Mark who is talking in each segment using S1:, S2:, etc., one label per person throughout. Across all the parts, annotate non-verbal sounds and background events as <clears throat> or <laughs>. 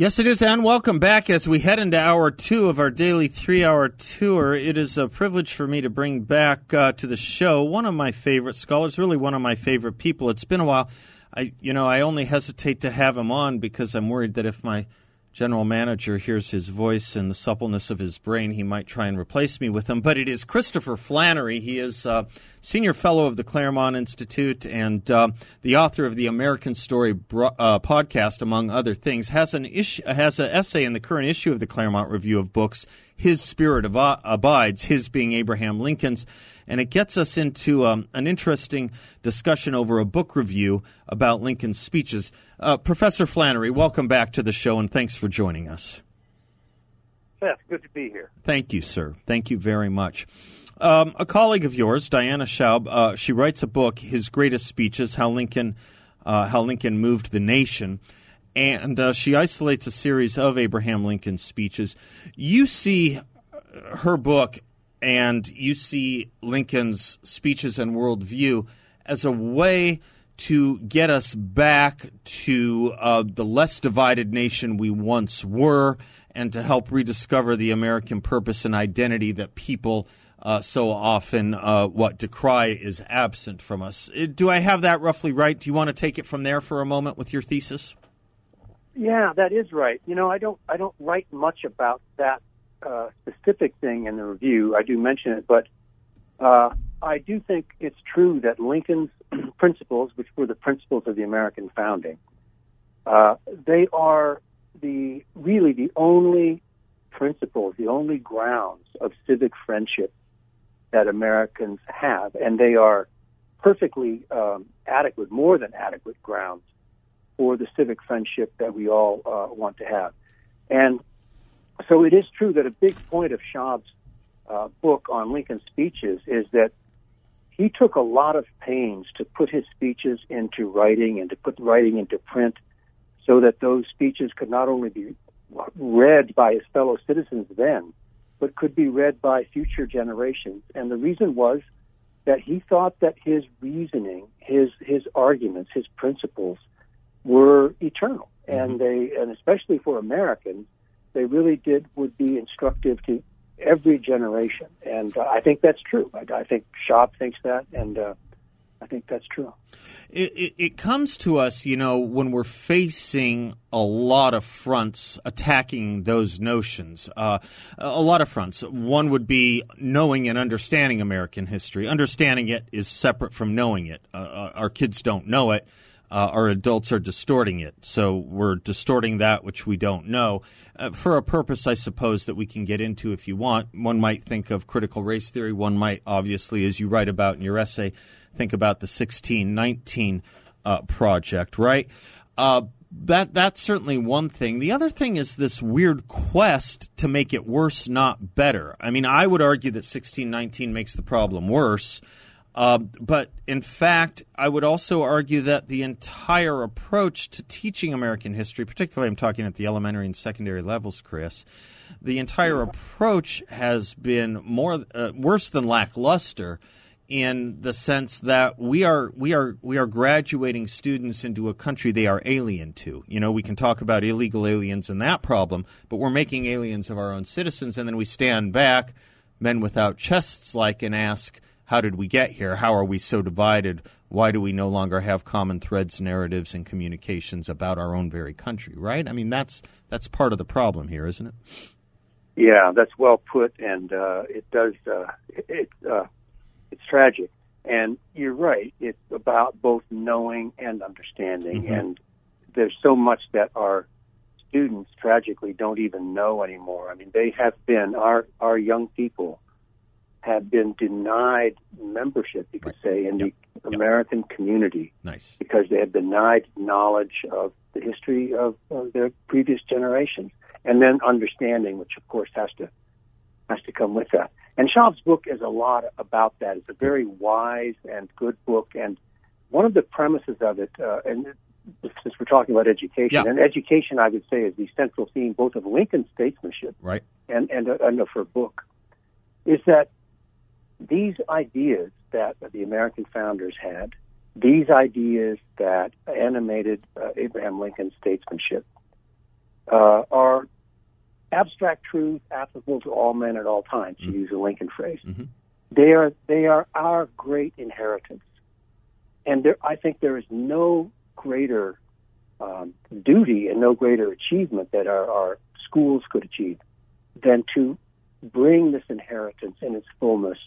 S1: Yes, it is, and welcome back as we head into hour two of our daily three hour tour. It is a privilege for me to bring back uh, to the show one of my favorite scholars, really one of my favorite people. It's been a while. I, you know, I only hesitate to have him on because I'm worried that if my general manager hears his voice and the suppleness of his brain, he might try and replace me with him. But it is Christopher Flannery. He is uh, senior fellow of the Claremont Institute and uh, the author of the American Story bro- uh, podcast, among other things. Has an issue, has an essay in the current issue of the Claremont Review of Books. His spirit ab- abides. His being Abraham Lincoln's and it gets us into um, an interesting discussion over a book review about Lincoln's speeches. Uh, Professor Flannery, welcome back to the show, and thanks for joining us.
S2: Seth, good to be here.
S1: Thank you, sir. Thank you very much. Um, a colleague of yours, Diana Schaub, uh, she writes a book, "His Greatest Speeches: How Lincoln, uh, How Lincoln Moved the Nation," and uh, she isolates a series of Abraham Lincoln's speeches. You see her book and you see Lincoln's speeches and worldview as a way to get us back to uh, the less divided nation we once were and to help rediscover the American purpose and identity that people uh, so often uh, what decry is absent from us. Uh, do I have that roughly right? Do you want to take it from there for a moment with your thesis?
S2: Yeah, that is right. You know, I don't I don't write much about that uh, specific thing in the review. I do mention it, but uh, I do think it's true that Lincoln's <clears throat> principles, which were the principles of the American founding, uh, they are the really the only principles, the only grounds of civic friendship that Americans have, and they are perfectly um, adequate, more than adequate grounds for the civic friendship that we all uh, want to have. And so it is true that a big point of Schaub's uh, book on Lincoln's speeches is that he took a lot of pains to put his speeches into writing and to put writing into print so that those speeches could not only be read by his fellow citizens then, but could be read by future generations. And the reason was that he thought that his reasoning, his his arguments, his principles were eternal, mm-hmm. and they and especially for Americans, they really did would be instructive to every generation, and uh, I think that's true. I, I think Schaub thinks that, and uh, I think that's true.
S1: It, it, it, comes to us, you know, when we're facing a lot of fronts attacking those notions. Uh, a lot of fronts. One would be knowing and understanding American history. Understanding it is separate from knowing it. Uh, uh our kids don't know it uh, our adults are distorting it. So we're distorting that which we don't know uh, for a purpose, I suppose, that we can get into if you want. One might think of critical race theory. One might, obviously, as you write about in your essay, think about the 1619 uh, project, right? Uh, that that's certainly one thing. The other thing is this weird quest to make it worse, not better. I mean, I would argue that 1619 makes the problem worse uh, but in fact, I would also argue that the entire approach to teaching American history, particularly I'm talking at the elementary and secondary levels, Chris, the entire approach has been more uh, worse than lackluster in the sense that we are we are we are graduating students into a country they are alien to. You know, we can talk about illegal aliens and that problem, but we're making aliens of our own citizens, and then we stand back, men without chests like, and ask how did we get here? How are we so divided? Why do we no longer have common threads, narratives, and communications about our own very country? Right? I mean, that's that's part of the problem here, isn't it?
S2: Yeah, that's well put, and uh, it does. Uh, it uh, it's tragic, and you're right. It's about both knowing and understanding, mm-hmm. and there's so much that our students tragically don't even know anymore. I mean, they have been our our young people have been denied membership, you could right. say, in yep. the American community.
S1: Nice.
S2: Because they have denied knowledge of the history of, of their previous generations, and then understanding, which of course has to has to come with that. And Schaub's book is a lot about that. It's a very wise and good book, and one of the premises of it, uh, and since we're talking about education,
S1: Yeah.
S2: and education, I would say, is the central theme both of Lincoln's statesmanship
S1: Right.
S2: and and, uh, and of her book, is that these ideas that the American founders had, these ideas that animated uh, Abraham Lincoln's statesmanship, uh, are abstract truth applicable to all men at all times. To use a Lincoln phrase, they are they are our great inheritance, and there, I think there is no greater um, duty and no greater achievement that our, our schools could achieve than to bring this inheritance in its fullness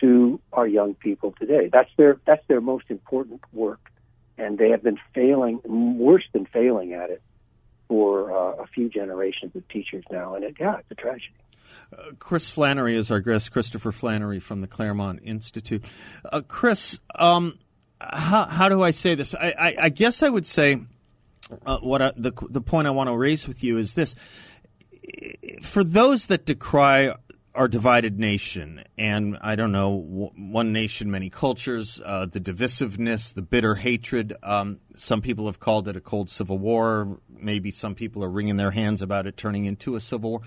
S2: to our young people today. That's their that's their most important work, and they have been failing worse than failing at it for uh, a few generations of teachers now, and it yeah, it's a tragedy.
S1: Chris Flannery is our guest, Christopher Flannery from the Claremont Institute. Uh, Chris, um, how, how do I say this? I, I, I guess I would say uh, what I, the the point I want to raise with you is this: for those that decry our divided nation, and I don't know, one nation, many cultures, uh, the divisiveness, the bitter hatred. Um, some people have called it a cold civil war. Maybe some people are wringing their hands about it turning into a civil war.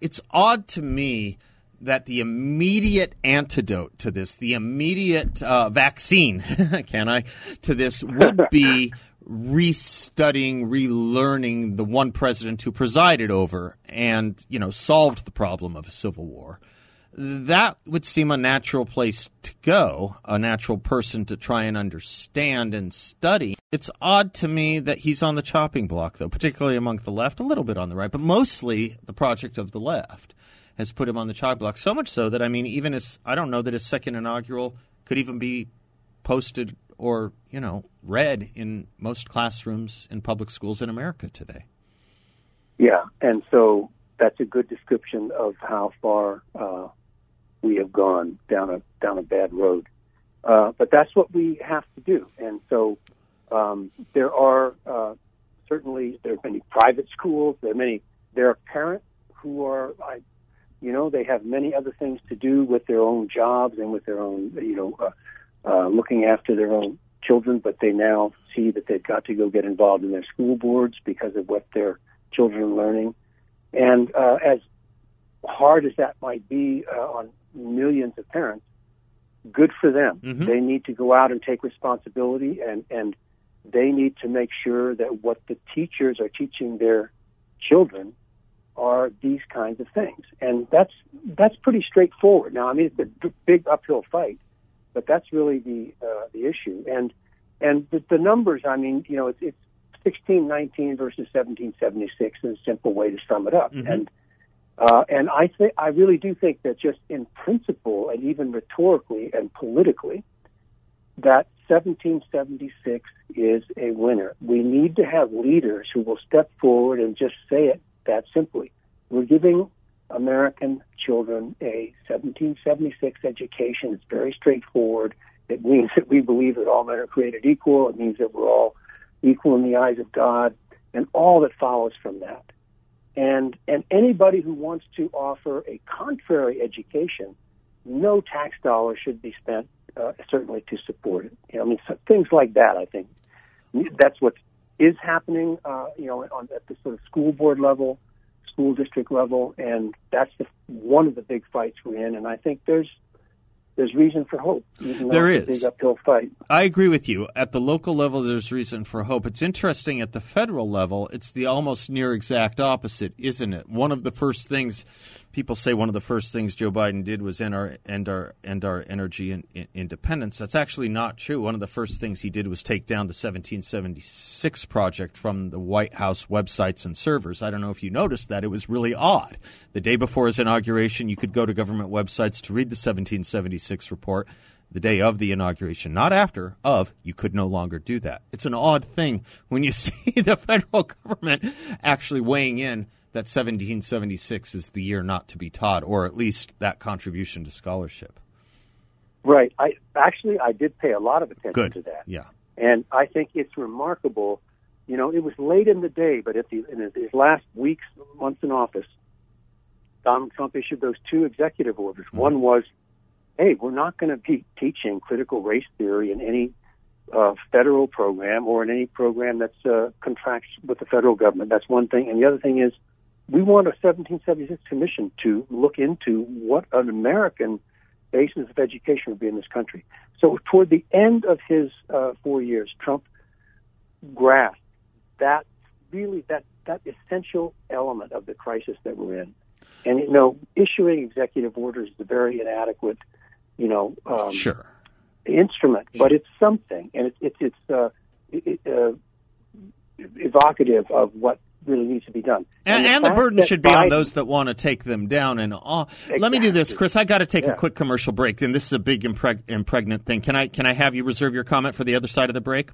S1: It's odd to me that the immediate antidote to this, the immediate uh, vaccine, <laughs> can I, to this would be <laughs> restudying, relearning the one president who presided over and, you know, solved the problem of a civil war. That would seem a natural place to go, a natural person to try and understand and study. It's odd to me that he's on the chopping block, though, particularly among the left, a little bit on the right, but mostly the project of the left has put him on the chopping block. So much so that, I mean, even his, I don't know that his second inaugural could even be posted or, you know, read in most classrooms in public schools in America today.
S2: Yeah, and so that's a good description of how far uh, we have gone down a down a bad road. Uh, but that's what we have to do, and so um, there are uh, certainly there are many private schools. There are many. There are parents who are, I, you know, they have many other things to do with their own jobs and with their own, you know, uh, looking after their own children. But they now see that they've got to go get involved in their school boards because of what their children are learning. And uh, as hard as that might be uh, on millions of parents, good for them.
S1: Mhm.
S2: They need to go out and take responsibility, and and they need to make sure that what the teachers are teaching their children are these kinds of things. And that's that's pretty straightforward. Now, I mean, it's a big uphill fight, but that's really the uh, the issue. And and the, the numbers, I mean, you know, it's, it's 1619 versus 1776 is a simple way to sum it up.
S1: Mhm.
S2: And uh, and I think I really do think that just in principle and even rhetorically and politically, that 1776 is a winner. We need to have leaders who will step forward and just say it that simply. We're giving American children a 1776 education. It's very straightforward. It means that we believe that all men are created equal. It means that we're all equal in the eyes of God, and all that follows from that. And and anybody who wants to offer a contrary education, no tax dollar should be spent uh, certainly to support it. You know, I mean, so things like that. I think that's what is happening. Uh, you know, on at the sort of school board level, school district level, and that's the one of the big fights we're in. And I think there's there's reason for hope. A big uphill fight.
S1: I agree with you. At the local level, there's reason for hope. It's interesting at the federal level, it's the almost near exact opposite, isn't it? One of the first things people say one of the first things Joe Biden did was end our end our end our energy in, in, independence. That's actually not true. One of the first things he did was take down the 1776 project from the White House websites and servers. I don't know if you noticed that. It was really odd. The day before his inauguration, you could go to government websites to read the 1776 report the day of the inauguration, not after, of, you could no longer do that. It's an odd thing when you <laughs> see the federal government actually weighing in that 1776 is the year not to be taught, or at least that contribution to scholarship.
S2: Right. I actually I did pay a lot of attention
S1: Good.
S2: to that.
S1: Yeah.
S2: And I think it's remarkable, You know, it was late in the day, but at the, in his last weeks, months in office, Donald Trump issued those two executive orders. Mm-hmm. One was, hey, we're not going to be teaching critical race theory in any uh, federal program or in any program that's uh, contracts with the federal government. That's one thing. And the other thing is, we want a 1776 commission to look into what an American basis of education would be in this country. So toward the end of his uh, four years, Trump grasped that really that that essential element of the crisis that we're in. And you know, issuing executive orders is a very inadequate, you know, um,
S1: sure
S2: instrument, but it's something, and it's it's it's uh, it, uh, evocative of what really needs to be done.
S1: And, and, the, the burden should be Biden, on those that want to take them down. And all. Exactly. let me do this, Chris. I got to take yeah. a quick commercial break, and this is a big impreg- impregnant thing. Can I can I have you reserve your comment for the other side of the break?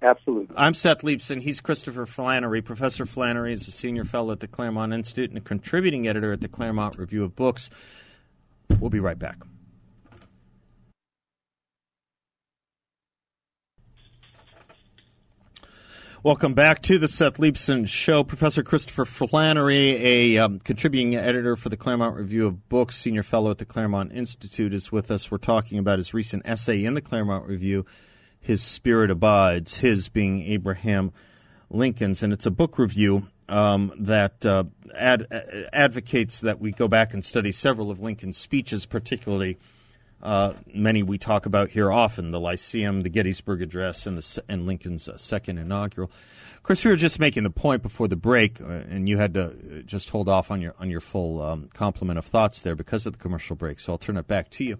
S2: Absolutely.
S1: I'm Seth Leibsohn. He's Christopher Flannery. Professor Flannery is a senior fellow at the Claremont Institute and a contributing editor at the Claremont Review of Books. We'll be right back. Welcome back to the Seth Leibsohn Show. Professor Christopher Flannery, a um, contributing editor for the Claremont Review of Books, senior fellow at the Claremont Institute, is with us. We're talking about his recent essay in the Claremont Review, His Spirit Abides, his being Abraham Lincoln's. And it's a book review um, that uh, ad- advocates that we go back and study several of Lincoln's speeches, particularly – uh, many we talk about here often the Lyceum, the Gettysburg Address, and, the, and Lincoln's uh, second inaugural. Chris, we were just making the point before the break, uh, and you had to uh, just hold off on your on your full um, complement of thoughts there because of the commercial break. So I'll turn it back to you.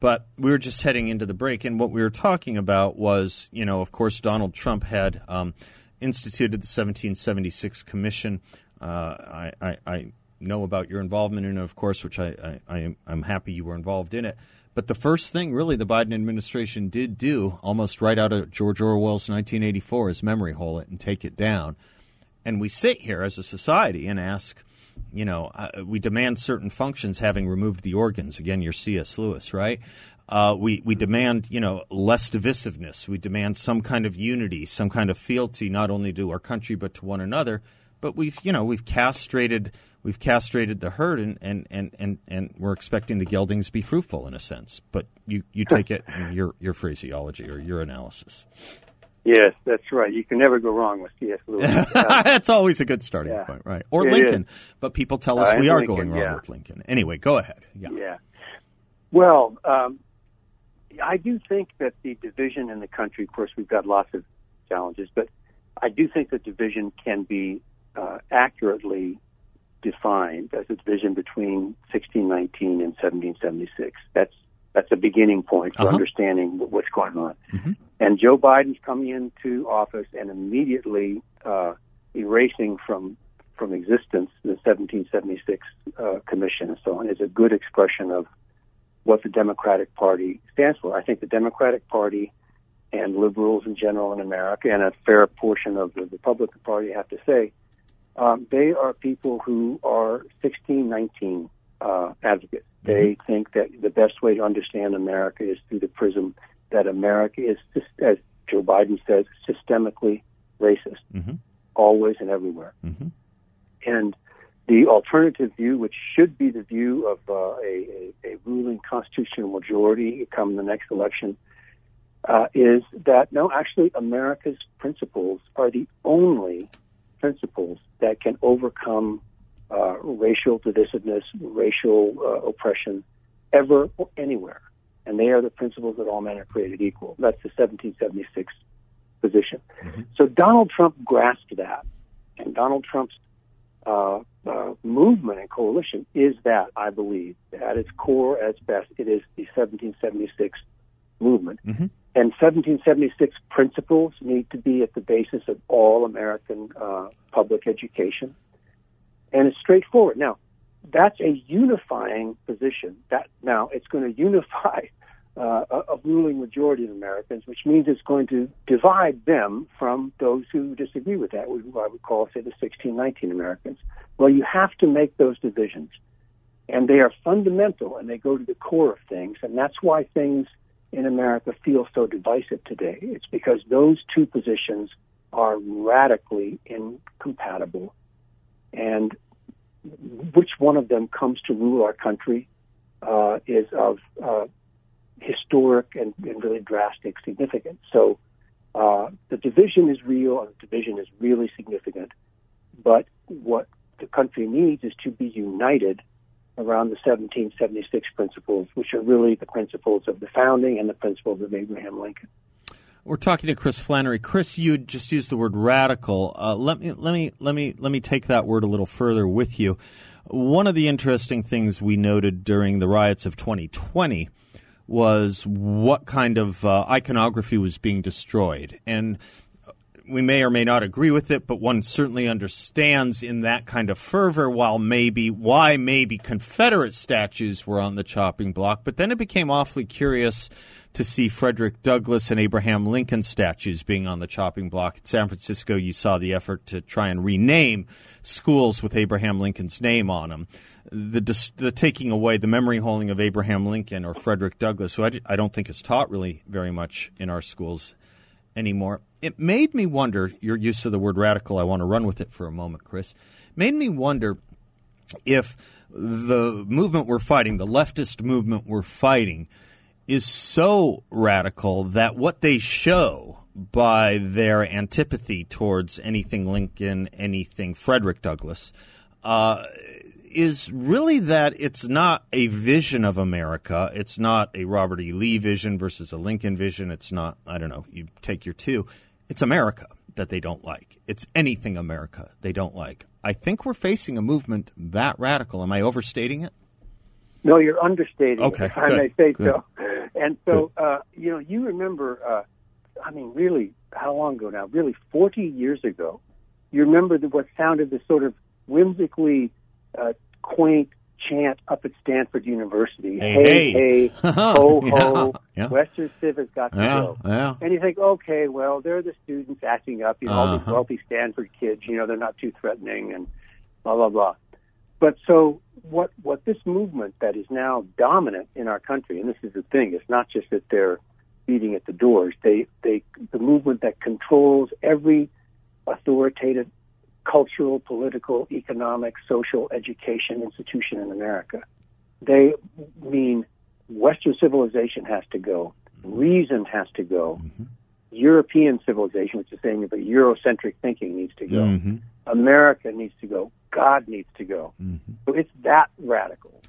S1: But we were just heading into the break, and what we were talking about was, you know, of course, Donald Trump had um, instituted the 1776 Commission. Uh, I, I, I, know about your involvement in it, of course, which I, I, I'm happy you were involved in it. But the first thing, really, the Biden administration did do, almost right out of George Orwell's 1984, is memory hole it and take it down. And we sit here as a society and ask, you know, uh, we demand certain functions having removed the organs. Again, you're C.S. Lewis, right? Uh, we we demand you know less divisiveness. We demand some kind of unity, some kind of fealty, not only to our country but to one another. But we've you know we've castrated we've castrated the herd and, and, and, and, and we're expecting the geldings to be fruitful in a sense. But you, you take it in your, your phraseology or your analysis.
S2: Yes, that's right. You can never go wrong with C.S. Lewis. <laughs>
S1: that's always a good starting yeah. point, right? Or it Lincoln. Is. But people tell us uh, we are Lincoln, going wrong yeah. with Lincoln. Anyway, go ahead. Yeah.
S2: yeah. Well, um, I do think that the division in the country, of course, we've got lots of challenges, but I do think the division can be uh, accurately defined as a vision between 1619 and 1776. That's that's a beginning point for uh-huh. understanding what's going on. Mm-hmm. And Joe Biden's coming into office and immediately uh, erasing from from existence the 1776 uh, commission and so on is a good expression of what the Democratic Party stands for. I think the Democratic Party and liberals in general in America and a fair portion of the Republican Party, I have to say, um, they are people who are 1619 uh, advocates. Mm-hmm. They think that the best way to understand America is through the prism that America is, as Joe Biden says, systemically racist, mm-hmm. always and everywhere. Mm-hmm. And the alternative view, which should be the view of uh, a, a, a, ruling constitutional majority come the next election, uh, is that no, actually, America's principles are the only principles that can overcome uh, racial divisiveness, racial uh, oppression, ever or anywhere. And they are the principles that all men are created equal. That's the 1776 position. Mm-hmm. So Donald Trump grasped that, and Donald Trump's uh, uh, movement and coalition is that, I believe, at its core, at its best, it is the 1776 movement. Mm-hmm. And 1776 principles need to be at the basis of all American uh, public education. And it's straightforward. Now, that's a unifying position. That now it's going to unify <laughs> uh, a, ruling majority of Americans, which means it's going to divide them from those who disagree with that. Who I would call, say, the 1619 Americans. Well, you have to make those divisions, and they are fundamental, and they go to the core of things, and that's why things in America feel so divisive today. It's because those two positions are radically incompatible. And which one of them comes to rule our country uh, is of uh, historic and, and, really drastic significance. So uh, the division is real and the division is really significant. But what the country needs is to be united around the 1776 principles, which are really the principles of the founding and the principles of Abraham Lincoln.
S1: We're talking to Chris Flannery. Chris, you just used the word radical. Uh, let me let me let me let me take that word a little further with you. One of the interesting things we noted during the riots of 2020 was what kind of uh, iconography was being destroyed, and we may or may not agree with it, but one certainly understands in that kind of fervor while maybe why maybe Confederate statues were on the chopping block. But then it became awfully curious to see Frederick Douglass and Abraham Lincoln statues being on the chopping block. In San Francisco, you saw the effort to try and rename schools with Abraham Lincoln's name on them. The, the taking away, the memory holding of Abraham Lincoln or Frederick Douglass, who I, I don't think is taught really very much in our schools anymore. It made me wonder, your use of the word radical, I want to run with it for a moment, Chris, made me wonder if the movement we're fighting, the leftist movement we're fighting, is so radical that what they show by their antipathy towards anything Lincoln, anything Frederick Douglass, uh, is really that it's not a vision of America. It's not a Robert E. Lee vision versus a Lincoln vision. It's not, I don't know, you take your two. It's America that they don't like. It's anything America they don't like. I think we're facing a movement that radical. Am I overstating it?
S2: No, you're understating
S1: okay,
S2: it, if I may say good. so. And so, uh, you know, you remember, uh, I mean, really, how long ago now? Really, 40 years ago. You remember the, what sounded this sort of whimsically uh, quaint chant up at Stanford University.
S1: Hey,
S2: hey,
S1: hey,
S2: hey <laughs> ho, ho,
S1: yeah.
S2: Western Civ has got to
S1: yeah,
S2: go.
S1: Yeah.
S2: And you think, okay, well, they're the students acting up, you know, all these
S1: Uh-huh.
S2: wealthy Stanford kids, you know, they're not too threatening and blah, blah, blah. But so what, what this movement that is now dominant in our country, and this is the thing, it's not just that they're beating at the doors. They, they, the movement that controls every authoritative cultural, political, economic, social, education institution in America. They mean Western civilization has to go, reason has to go, European civilization, which is saying that Eurocentric thinking needs to go,
S1: Mm-hmm.
S2: America needs to go, God needs to go.
S1: Mm-hmm.
S2: So it's that radical.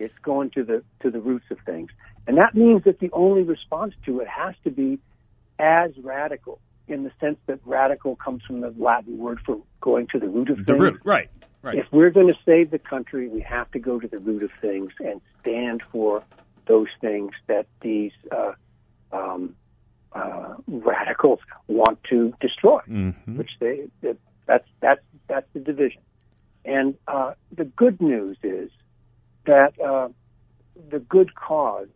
S2: It's going to the to the roots of things, and that means that the only response to it has to be as radical in the sense that radical comes from the Latin word for going to the root of
S1: The
S2: things.
S1: root, right, right.
S2: If we're going to save the country, we have to go to the root of things and stand for those things that these uh, um, uh, radicals want to destroy,
S1: Mhm.
S2: which they that's that's that's the division. And uh, the good news is that uh, the good cause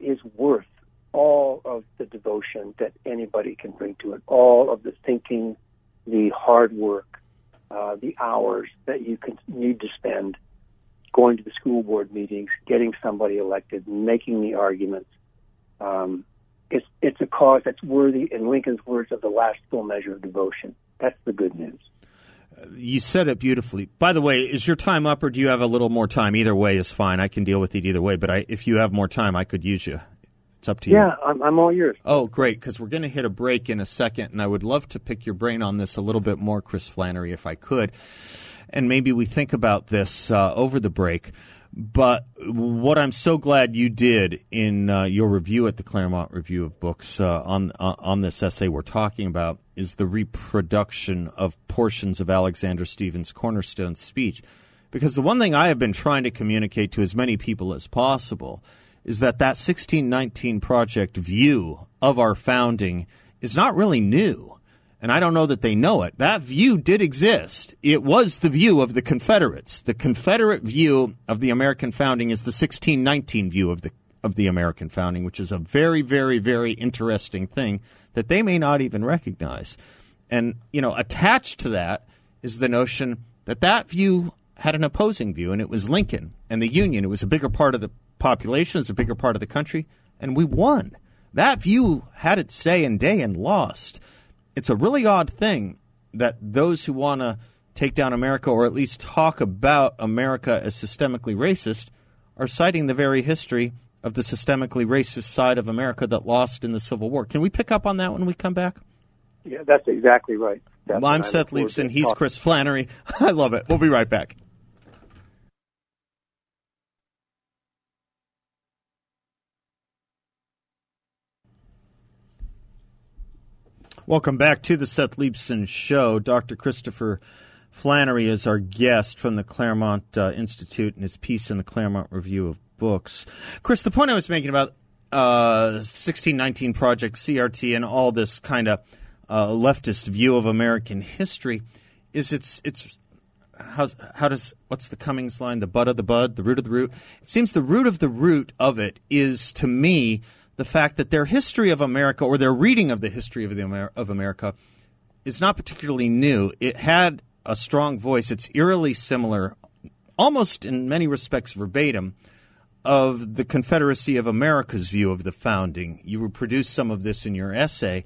S2: is worth all of the devotion that anybody can bring to it, all of the thinking, the hard work, uh, the hours that you can need to spend going to the school board meetings, getting somebody elected, making the arguments. Um, it's it's a cause that's worthy, in Lincoln's words, of the last full measure of devotion. That's the good news.
S1: You said it beautifully. By the way, is your time up, or do you have a little more time? Either way is fine. I can deal with it either way. But I, if you have more time, I could use you. It's up to you.
S2: Yeah, I'm, I'm all yours.
S1: Oh, great, because we're going to hit a break in a second, and I would love to pick your brain on this a little bit more, Chris Flannery, if I could. And maybe we think about this uh, over the break. But what I'm so glad you did in uh, your review at the Claremont Review of Books uh, on uh, on this essay we're talking about is the reproduction of portions of Alexander Stephens' cornerstone speech. Because the one thing I have been trying to communicate to as many people as possible is that that 1619 Project view of our founding is not really new. And I don't know that they know it. That view did exist. It was the view of the Confederates. The Confederate view of the American founding is the 1619 view of the of the American founding, which is a very, very, very interesting thing that they may not even recognize. And you know, attached to that is the notion that that view had an opposing view, and it was Lincoln and the Union. It was a bigger part of the population, it's a bigger part of the country, and we won. That view had its say and day and lost. it's a really odd thing that those who want to take down America or at least talk about America as systemically racist are citing the very history of the systemically racist side of America that lost in the Civil War. Can we pick up on that when we come back?
S2: Yeah, that's exactly right.
S1: Well, I'm Seth Leibsohn. He's Chris Flannery. <laughs> I love it. We'll be right back. Welcome back to the Seth Leibsohn Show. Dr. Christopher Flannery is our guest from the Claremont uh, Institute and his piece in the Claremont Review of Books. Chris, the point I was making about uh, 1619 Project, CRT, and all this kind of uh, leftist view of American history is it's it's how how does what's the Cummings line? The bud of the bud, the root of the root. It seems the root of the root of it is to me the fact that their history of America or their reading of the history of the Amer- of America is not particularly new. It had a strong voice. It's eerily similar, almost in many respects verbatim, of the Confederacy of America's view of the founding. You reproduce some of this in your essay,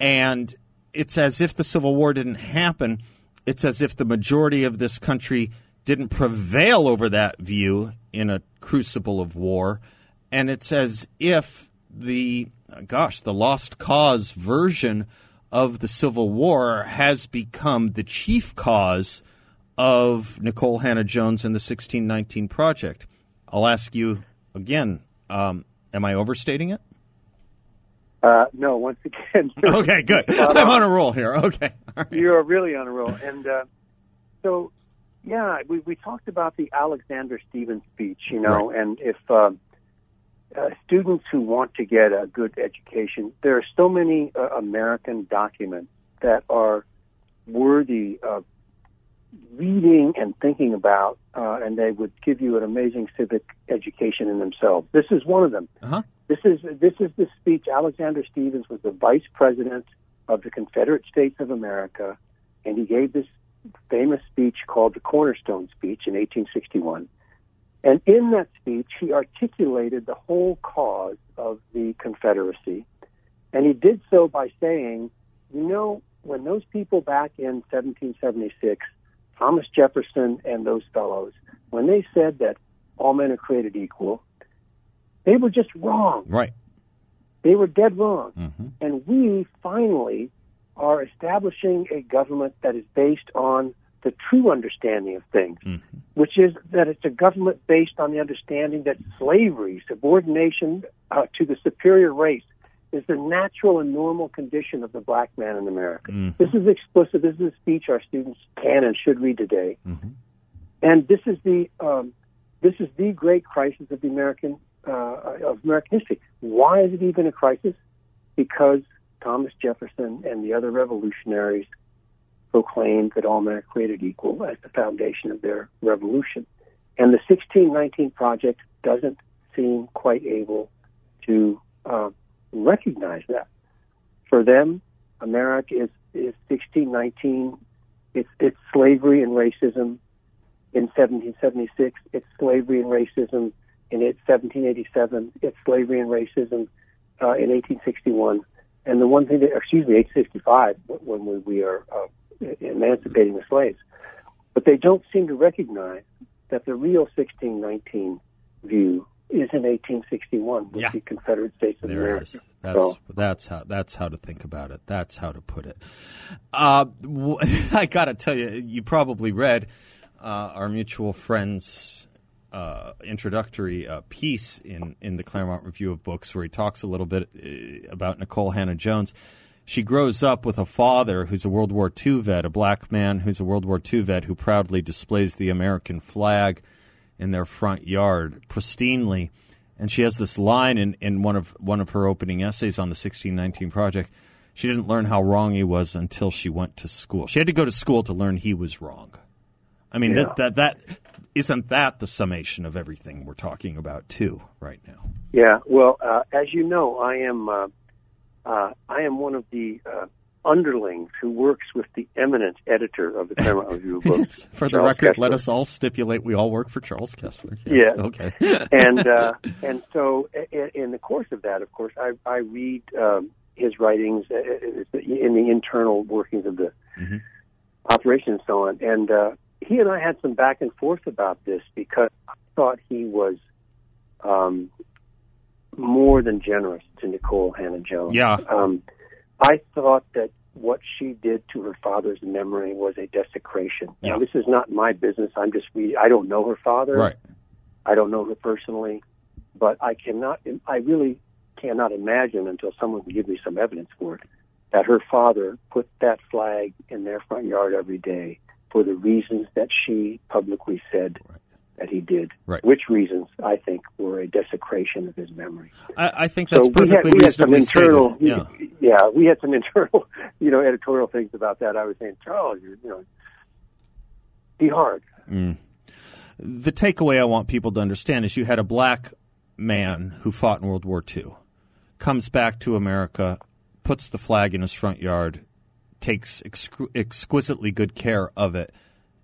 S1: and it's as if the Civil War didn't happen. It's as if the majority of this country didn't prevail over that view in a crucible of war. And it's as if the gosh, the lost cause version of the Civil War has become the chief cause of Nikole Hannah-Jones and the 1619 Project. I'll ask you again um, am I overstating it?
S2: Uh, no, once again. <laughs>
S1: okay, good. I'm on a roll here. Okay.
S2: Right. You're really on a roll. And uh, so, yeah, we, we talked about the Alexander Stephens speech, you know, right. and if. Um, uh, students who want to get a good education, there are so many uh, American documents that are worthy of reading and thinking about, uh, and they would give you an amazing civic education in themselves. This is one of them.
S1: Uh-huh.
S2: This is this is the speech. Alexander Stephens was the vice president of the Confederate States of America, and he gave this famous speech called the Cornerstone Speech in 1861. And in that speech, he articulated the whole cause of the Confederacy. And he did so by saying, you know, when those people back in 1776, Thomas Jefferson and those fellows, when they said that all men are created equal, they were just wrong.
S1: Right.
S2: They were dead wrong.
S1: Mm-hmm.
S2: And we finally are establishing a government that is based on the true understanding of things,
S1: mm-hmm.
S2: which is that it's a government based on the understanding that slavery, subordination uh, to the superior race, is the natural and normal condition of the black man in America.
S1: Mm-hmm.
S2: This is explicit. This is a speech our students can and should read today.
S1: Mm-hmm.
S2: And this is the um, this is the great crisis of the American uh, of American history. Why is it even a crisis? Because Thomas Jefferson and the other revolutionaries proclaimed that all men are created equal as the foundation of their revolution. And the 1619 Project doesn't seem quite able to uh, recognize that. For them, America is, is 1619. It's, it's slavery and racism in 1776. It's slavery and racism in 1787. It's slavery and racism uh, in 1861. And the one thing that, excuse me, 1865, when we, we are uh, emancipating the slaves. But they don't seem to recognize that the real 1619 view is in 1861 with
S1: yeah.
S2: the Confederate States of
S1: there
S2: America.
S1: It is. That's
S2: so,
S1: that's how that's how to think about it. That's how to put it. Uh, <laughs> I got to tell you, you probably read uh, our mutual friends. Uh, introductory uh, piece in, in the Claremont Review of Books, where he talks a little bit uh, about Nikole Hannah-Jones she grows up with a father who's a World War II vet, a black man who's a World War II vet who proudly displays the American flag in their front yard pristinely. And she has this line in, in one of one of her opening essays on the 1619 project. She didn't learn how wrong he was until she went to school. She had to go to school to learn he was wrong. I mean,
S2: yeah.
S1: that, that that isn't that the summation of everything we're talking about too right now.
S2: Yeah. Well, uh, as you know, I am. Uh, uh, I am one of the uh, underlings who works with the eminent editor of the <laughs> Claremont Review Books.
S1: for the record, Kesler. let us all stipulate we all work for Charles Kesler.
S2: Yes.
S1: Yeah. Okay. <laughs>
S2: and uh, <laughs> and so in, in, the course of that, of course, I, I read um, his writings uh, in the internal workings of the
S1: Mm-hmm.
S2: operation and so on. And uh, he and I had some back and forth about this because I thought he was um, more than generous to Nikole Hannah-Jones.
S1: Yeah.
S2: Um, I thought that what she did to her father's memory was a desecration.
S1: Yeah.
S2: Now, this is not my business. I'm just reading. I don't know her father.
S1: Right.
S2: I don't know her personally, but I cannot. I really cannot imagine until someone can give me some evidence for it that her father put that flag in their front yard every day for the reasons that she publicly said
S1: Right.
S2: that he did.
S1: Right.
S2: Which reasons I think were a desecration of his memory.
S1: I, I think that's
S2: so we had,
S1: perfectly
S2: we had some internal.
S1: Yeah.
S2: yeah, we had some <laughs> internal, you know, editorial things about that. I was saying, Charles, you know, be hard. Mm.
S1: the takeaway I want people to understand is you had a black man who fought in World War II, comes back to America, puts the flag in his front yard, takes excru- exquisitely good care of it.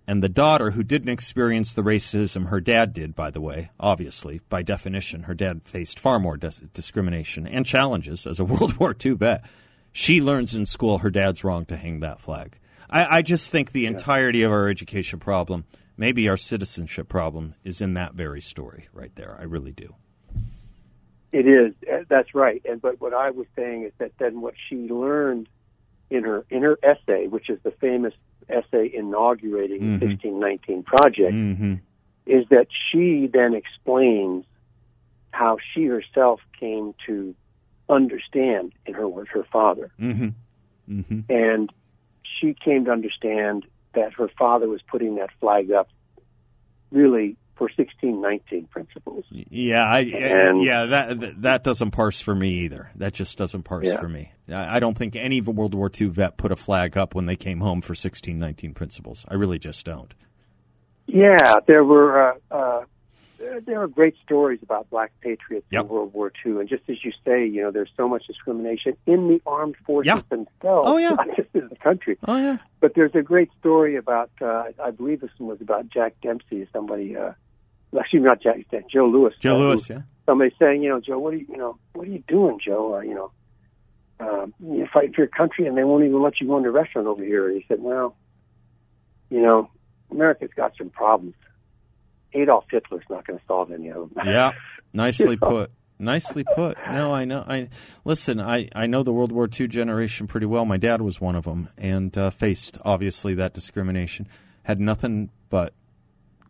S1: And the daughter, who didn't experience the racism her dad did, by the way, obviously, by definition, her dad faced far more dis- discrimination and challenges as a <laughs> World War II vet. She learns in school her dad's wrong to hang that flag. I, I just think the entirety of our education problem, maybe our citizenship problem, is in that very story right there. I really do.
S2: It is. That's right. And but what I was saying is that then what she learned in her in her essay, which is the famous essay inaugurating the 1619 project,
S1: Mm-hmm.
S2: is that she then explains how she herself came to understand in her words her father,
S1: Mm-hmm. Mm-hmm.
S2: and she came to understand that her father was putting that flag up really for 1619 principles.
S1: Yeah, I,
S2: And-
S1: yeah, that that- doesn't parse for me either. That just doesn't parse
S2: Yeah.
S1: for me. I I don't think any World War II vet put a flag up when they came home for 1619 principles. I really just don't.
S2: Yeah, there were uh, uh, there, there are great stories about black patriots
S1: Yep.
S2: in World War II, and just as you say, you know, there's so much discrimination in the armed forces
S1: Yeah.
S2: themselves,
S1: Oh, yeah.
S2: not just in the country.
S1: Oh yeah.
S2: But there's a great story about, uh, I believe this one was about Jack Dempsey, somebody, uh, actually not Jack, Dempsey, Joe Louis.
S1: Joe
S2: uh, who-
S1: Louis, yeah.
S2: Somebody saying, you know, Joe, what are you, you know, what are you doing, Joe? Uh, you know, um, you fight for your country and they won't even let you go in the restaurant over here. And he said, well, you know, America's got some problems. Adolf Hitler's not going to solve any of them. <laughs>
S1: Yeah, nicely <laughs> put. Nicely put. No, I know. I listen. I, I know the World War II generation pretty well. My dad was one of them, and uh, faced obviously that discrimination. Had nothing but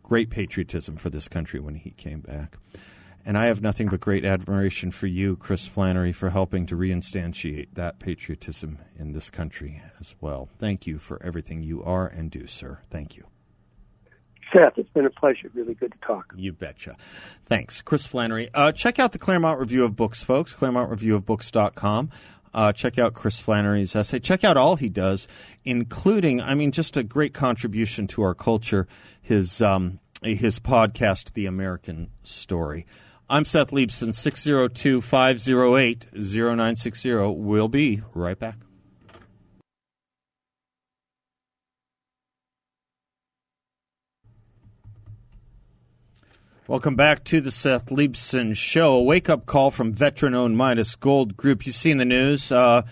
S1: great patriotism for this country when he came back. And I have nothing but great admiration for you, Chris Flannery, for helping to reinstantiate that patriotism in this country as well. Thank you for everything you are and do, sir. Thank you.
S2: Seth, it's been a pleasure. Really good to talk.
S1: You betcha. Thanks, Chris Flannery. Uh, check out the Claremont Review of Books, folks. ClaremontReviewofBooks.com. Uh, check out Chris Flannery's essay. Check out all he does, including, I mean, just a great contribution to our culture. His um, his podcast, The American Story. I'm Seth Leibsohn, 602 508 0960. We'll be right back. Welcome back to the Seth Leibsohn Show. A wake up call from veteran owned Midas Gold Group. You've seen the news. Uh,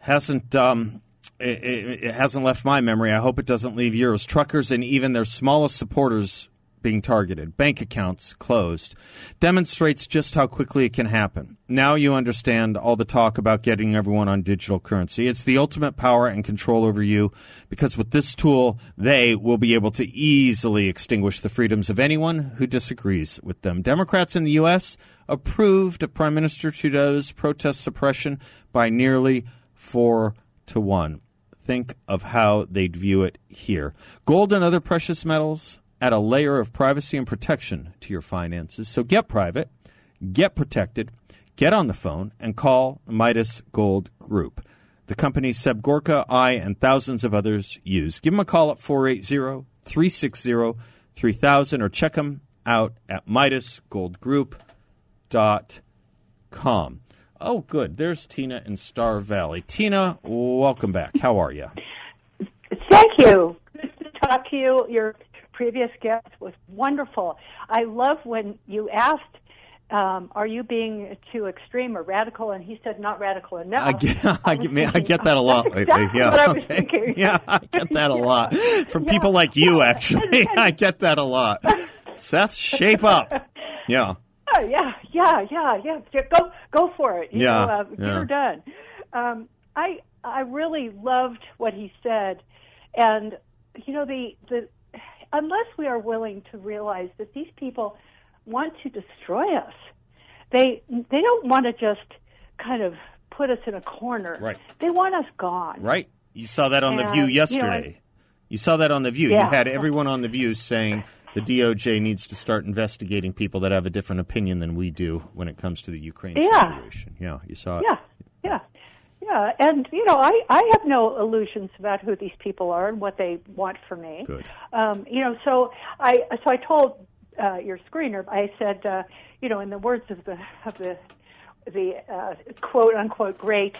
S1: hasn't um, it, it, it hasn't left my memory. I hope it doesn't leave yours. Truckers and even their smallest supporters being targeted, bank accounts closed, demonstrates just how quickly it can happen. Now you understand all the talk about getting everyone on digital currency. It's the ultimate power and control over you because with this tool, they will be able to easily extinguish the freedoms of anyone who disagrees with them. Democrats in the U.S. approved of Prime Minister Trudeau's protest suppression by nearly four to one. Think of how they'd view it here. Gold and other precious metals add a layer of privacy and protection to your finances. So get private, get protected, get on the phone, and call Midas Gold Group. The company Seb Gorka, I, and thousands of others use. Give them a call at 480 360 3000 or check them out at MidasGoldGroup.com. Oh, good. There's Tina in Star Valley. Tina, welcome back. How are you?
S3: Thank you. Good to talk to you. Your previous guest was wonderful. I love when you asked um, "Are you being too extreme or radical?" And he said, "Not radical enough."
S1: I get, <laughs> I, get, man, I get that a lot
S3: That's
S1: lately.
S3: exactly
S1: yeah,
S3: what I was
S1: okay.
S3: thinking. <laughs>
S1: yeah, I get that a <laughs> lot from
S3: Yeah.
S1: people like you. Actually, I get that a lot. Seth, shape up. Yeah,
S3: Oh, yeah, yeah, yeah, yeah. Go, go for it. You
S1: Yeah,
S3: know, uh,
S1: yeah.
S3: her done. Um, I, I really loved what he said, and you know, the the unless we are willing to realize that these people want to destroy us, they they don't want to just kind of put us in a corner.
S1: Right.
S3: They want us gone.
S1: right. You saw that on the
S3: And,
S1: View
S3: you know,
S1: yesterday. You saw that on the View. You had everyone on the View saying the DOJ needs to start investigating people that have a different opinion than we do when it comes to the Ukraine
S3: Yeah.
S1: situation. Yeah, you saw it.
S3: Yeah, yeah. And you know, I I have no illusions about who these people are and what they want from me.
S1: Good.
S3: Um, you know, so I so I told uh, your screener, I said, uh, you know, in the words of the of the the uh, quote unquote great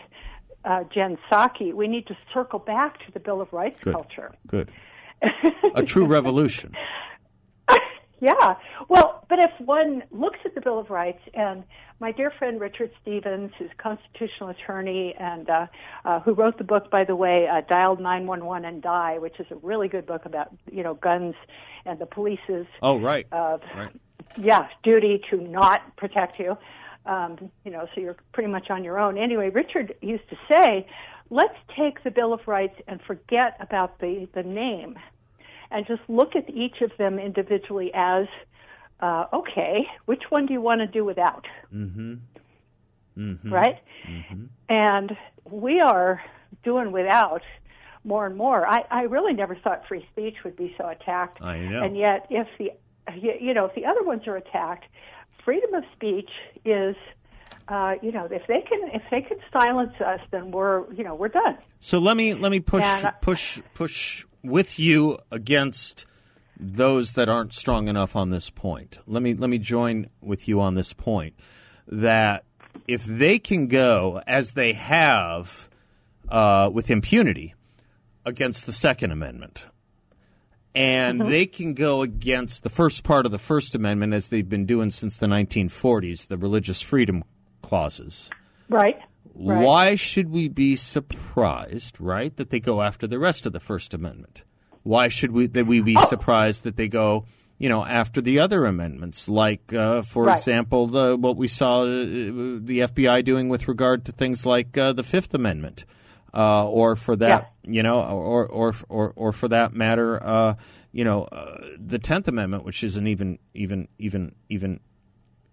S3: uh, Jen Psaki, we need to circle back to the Bill of Rights
S1: Good.
S3: culture.
S1: Good. <laughs> A true revolution.
S3: Yeah. Well, but if one looks at the Bill of Rights, and my dear friend Richard Stevens, who's a constitutional attorney and uh, uh, who wrote the book, by the way, uh, "Dial 911 and Die," which is a really good book about you know guns and the police's
S1: Oh, right.
S3: uh,
S1: right.
S3: yeah, duty to not protect you. Um, you know, so you're pretty much on your own. Anyway, Richard used to say, let's take the Bill of Rights and forget about the, the name and just look at each of them individually as, uh, okay, which one do you want to do without? Mm-hmm. Mm-hmm. Right? Mm-hmm. And we are doing without more and more. I, I really never thought free speech would be so attacked.
S1: I know.
S3: And yet, if the you know if the other ones are attacked, freedom of speech is, uh, you know, if they can if they can silence us, then we're you know we're done.
S1: So let me let me push
S3: And I-
S1: push push with you against those that aren't strong enough on this point. Let me let me join with you on this point that if they can go as they have uh, with impunity against the Second Amendment, and
S3: Mm-hmm.
S1: they can go against the first part of the First Amendment as they've been doing since the 1940s, the religious freedom clauses.
S3: Right. Right.
S1: Why should we be surprised, right, that they go after the rest of the First Amendment? Why should we that we be
S3: Oh.
S1: surprised that they go, you know, after the other amendments, like, uh, for
S3: Right.
S1: example, the, what we saw uh, the FBI doing with regard to things like uh, the Fifth Amendment, uh, or for that, you know, or or or or for that matter, uh, you know, uh, the Tenth Amendment, which isn't even even even even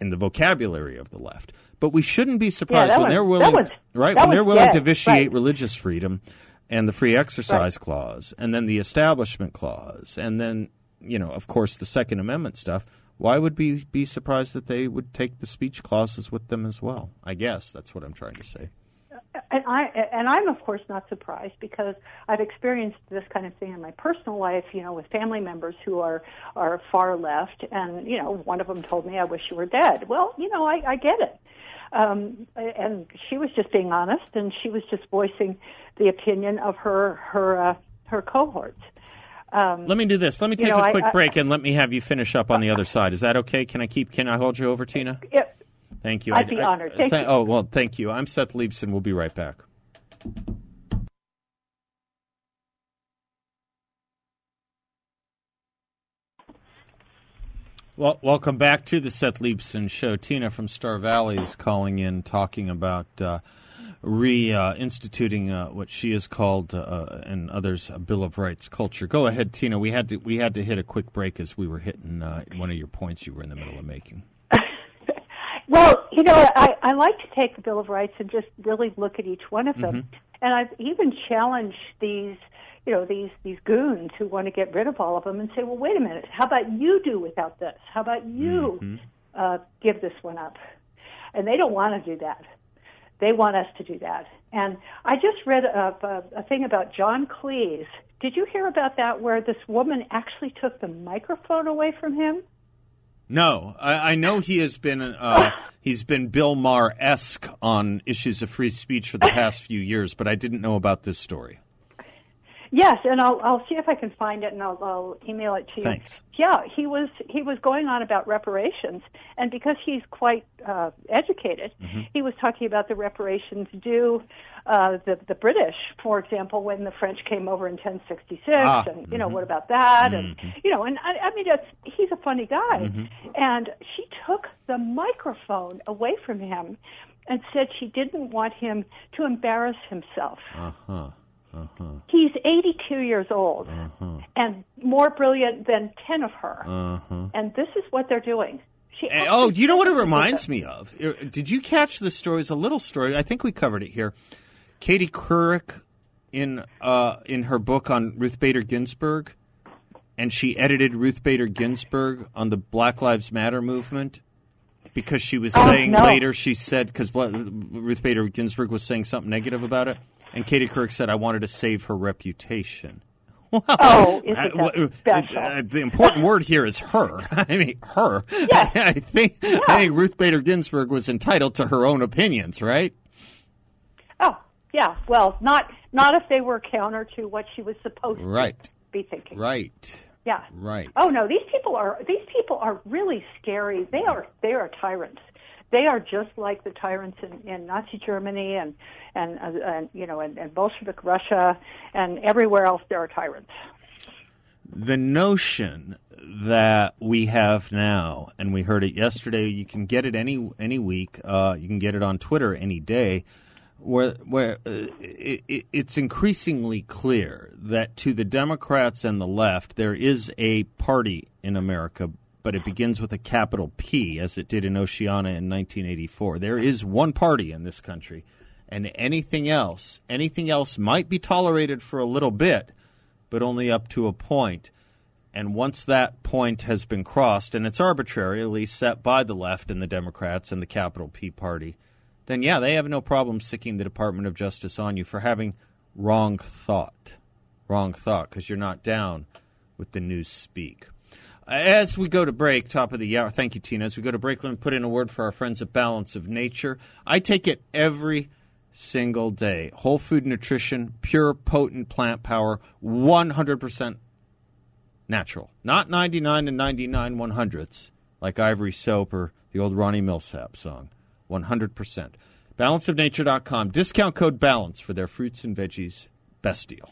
S1: in the vocabulary of the left. But we shouldn't be surprised
S3: that
S1: when
S3: was-
S1: they're willing,
S3: was-
S1: right? When they're willing to vitiate
S3: right.
S1: religious freedom and the free exercise clause, and then the establishment clause, and then you know, of course, the Second Amendment stuff. Why would we be surprised that they would take the speech clauses with them as well? I guess that's what I'm trying to say.
S3: And I and I'm of course not surprised because I've experienced this kind of thing in my personal life, you know, with family members who are are far left, and you know, one of them told me, "I wish you were dead." Well, you know, I, I get it, um, and she was just being honest, and she was just voicing the opinion of her her uh, her cohorts. Um,
S1: Let me do this. Let me
S3: You
S1: take
S3: know,
S1: a
S3: I-
S1: quick
S3: I-
S1: break and let me have you finish up on the other side. Is that okay? Can I keep? Can I hold you over, Tina?
S3: yeah,
S1: Thank you.
S3: I'd be honored. Thank you.
S1: Oh well, thank you. I'm Seth Leibsohn. We'll be right back. Well, welcome back to the Seth Leibsohn Show. Tina from Star Valley is calling in, talking about uh, reinstituting uh, what she has called uh, and others a Bill of Rights culture. Go ahead, Tina. We had to we had to hit a quick break as we were hitting uh, one of your points you were in the middle of making.
S3: Well, you know, I, I like to take the Bill of Rights and just really look at each one of them. And I've even challenged these, you know, these these goons who want to get rid of all of them and say, well, wait a minute, how about you do without this? How about you uh, give this one up? And they don't want to do that. They want us to do that. And I just read a, a, a thing about John Cleese. Did you hear about that where this woman actually took the microphone away from him?
S1: No, I, I know he has been uh, he's been Bill Maher esque on issues of free speech for the past few years, but I didn't know about this story.
S3: Yes, and I'll I'll see if I can find it and I'll, I'll email it to you.
S1: Thanks.
S3: Yeah, he was he was going on about reparations, and because he's quite uh, educated,
S1: Mm-hmm.
S3: he was talking about the reparations due uh, the the British, for example, when the French came over in 1066,
S1: Ah,
S3: and you know what about that, and you know, and I, I mean, it's, he's a funny guy, and she took the microphone away from him. And said she didn't want him to embarrass himself. He's 82 years old and more brilliant than 10 of her. And this is what they're doing. She
S1: Eh, oh,
S3: actually
S1: you know what it reminds me of? Uh, Did you catch the story? It's a little story. I think we covered it here. Katie Couric in uh, in her book on Ruth Bader Ginsburg, and she edited Ruth Bader Ginsburg on the Black Lives Matter movement because she was
S3: Oh,
S1: saying
S3: no.
S1: later she said because Ruth Bader Ginsburg was saying something negative about it, and Katie Couric said I wanted to save her reputation. <laughs>
S3: Oh, isn't
S1: I-
S3: that
S1: w- uh, the important word here is her. <laughs> I mean, her.
S3: Yes. <laughs>
S1: I think I think Ruth Bader Ginsburg was entitled to her own opinions, right?
S3: Oh, yeah. Well, not not if they were counter to what she was supposed
S1: Right.
S3: to be thinking.
S1: Right.
S3: Yeah.
S1: Right.
S3: Oh no, these people are these people are really scary. They are they are tyrants. They are just like the tyrants in, in Nazi Germany and and, uh, and you know and, and Bolshevik Russia and everywhere else. There are tyrants.
S1: The notion that we have now, and we heard it yesterday. You can get it any any week. Uh, you can get it on Twitter any day. Where where uh, it, it, it's increasingly clear that to the Democrats and the left, there is a party in America, but it begins with a capital P, as it did in Oceania in 1984. There is one party in this country, and anything else, anything else might be tolerated for a little bit, but only up to a point. And once that point has been crossed, and it's least set by the left and the Democrats and the capital P party, then yeah, they have no problem sicking the Department of Justice on you for having wrong thought. Wrong thought, because you're not down with the news speak. As we go to break, top of the hour, thank you, Tina. As we go to break, let me put in a word for our friends at Balance of Nature. I take it every single day. Whole food nutrition, pure, potent plant power, 100% natural. Not 99 and 99 one hundredths, like Ivory Soap or the old Ronnie Milsap song. 100%. Balanceofnature.com. Discount code BALANCE for their fruits and veggies. Best deal.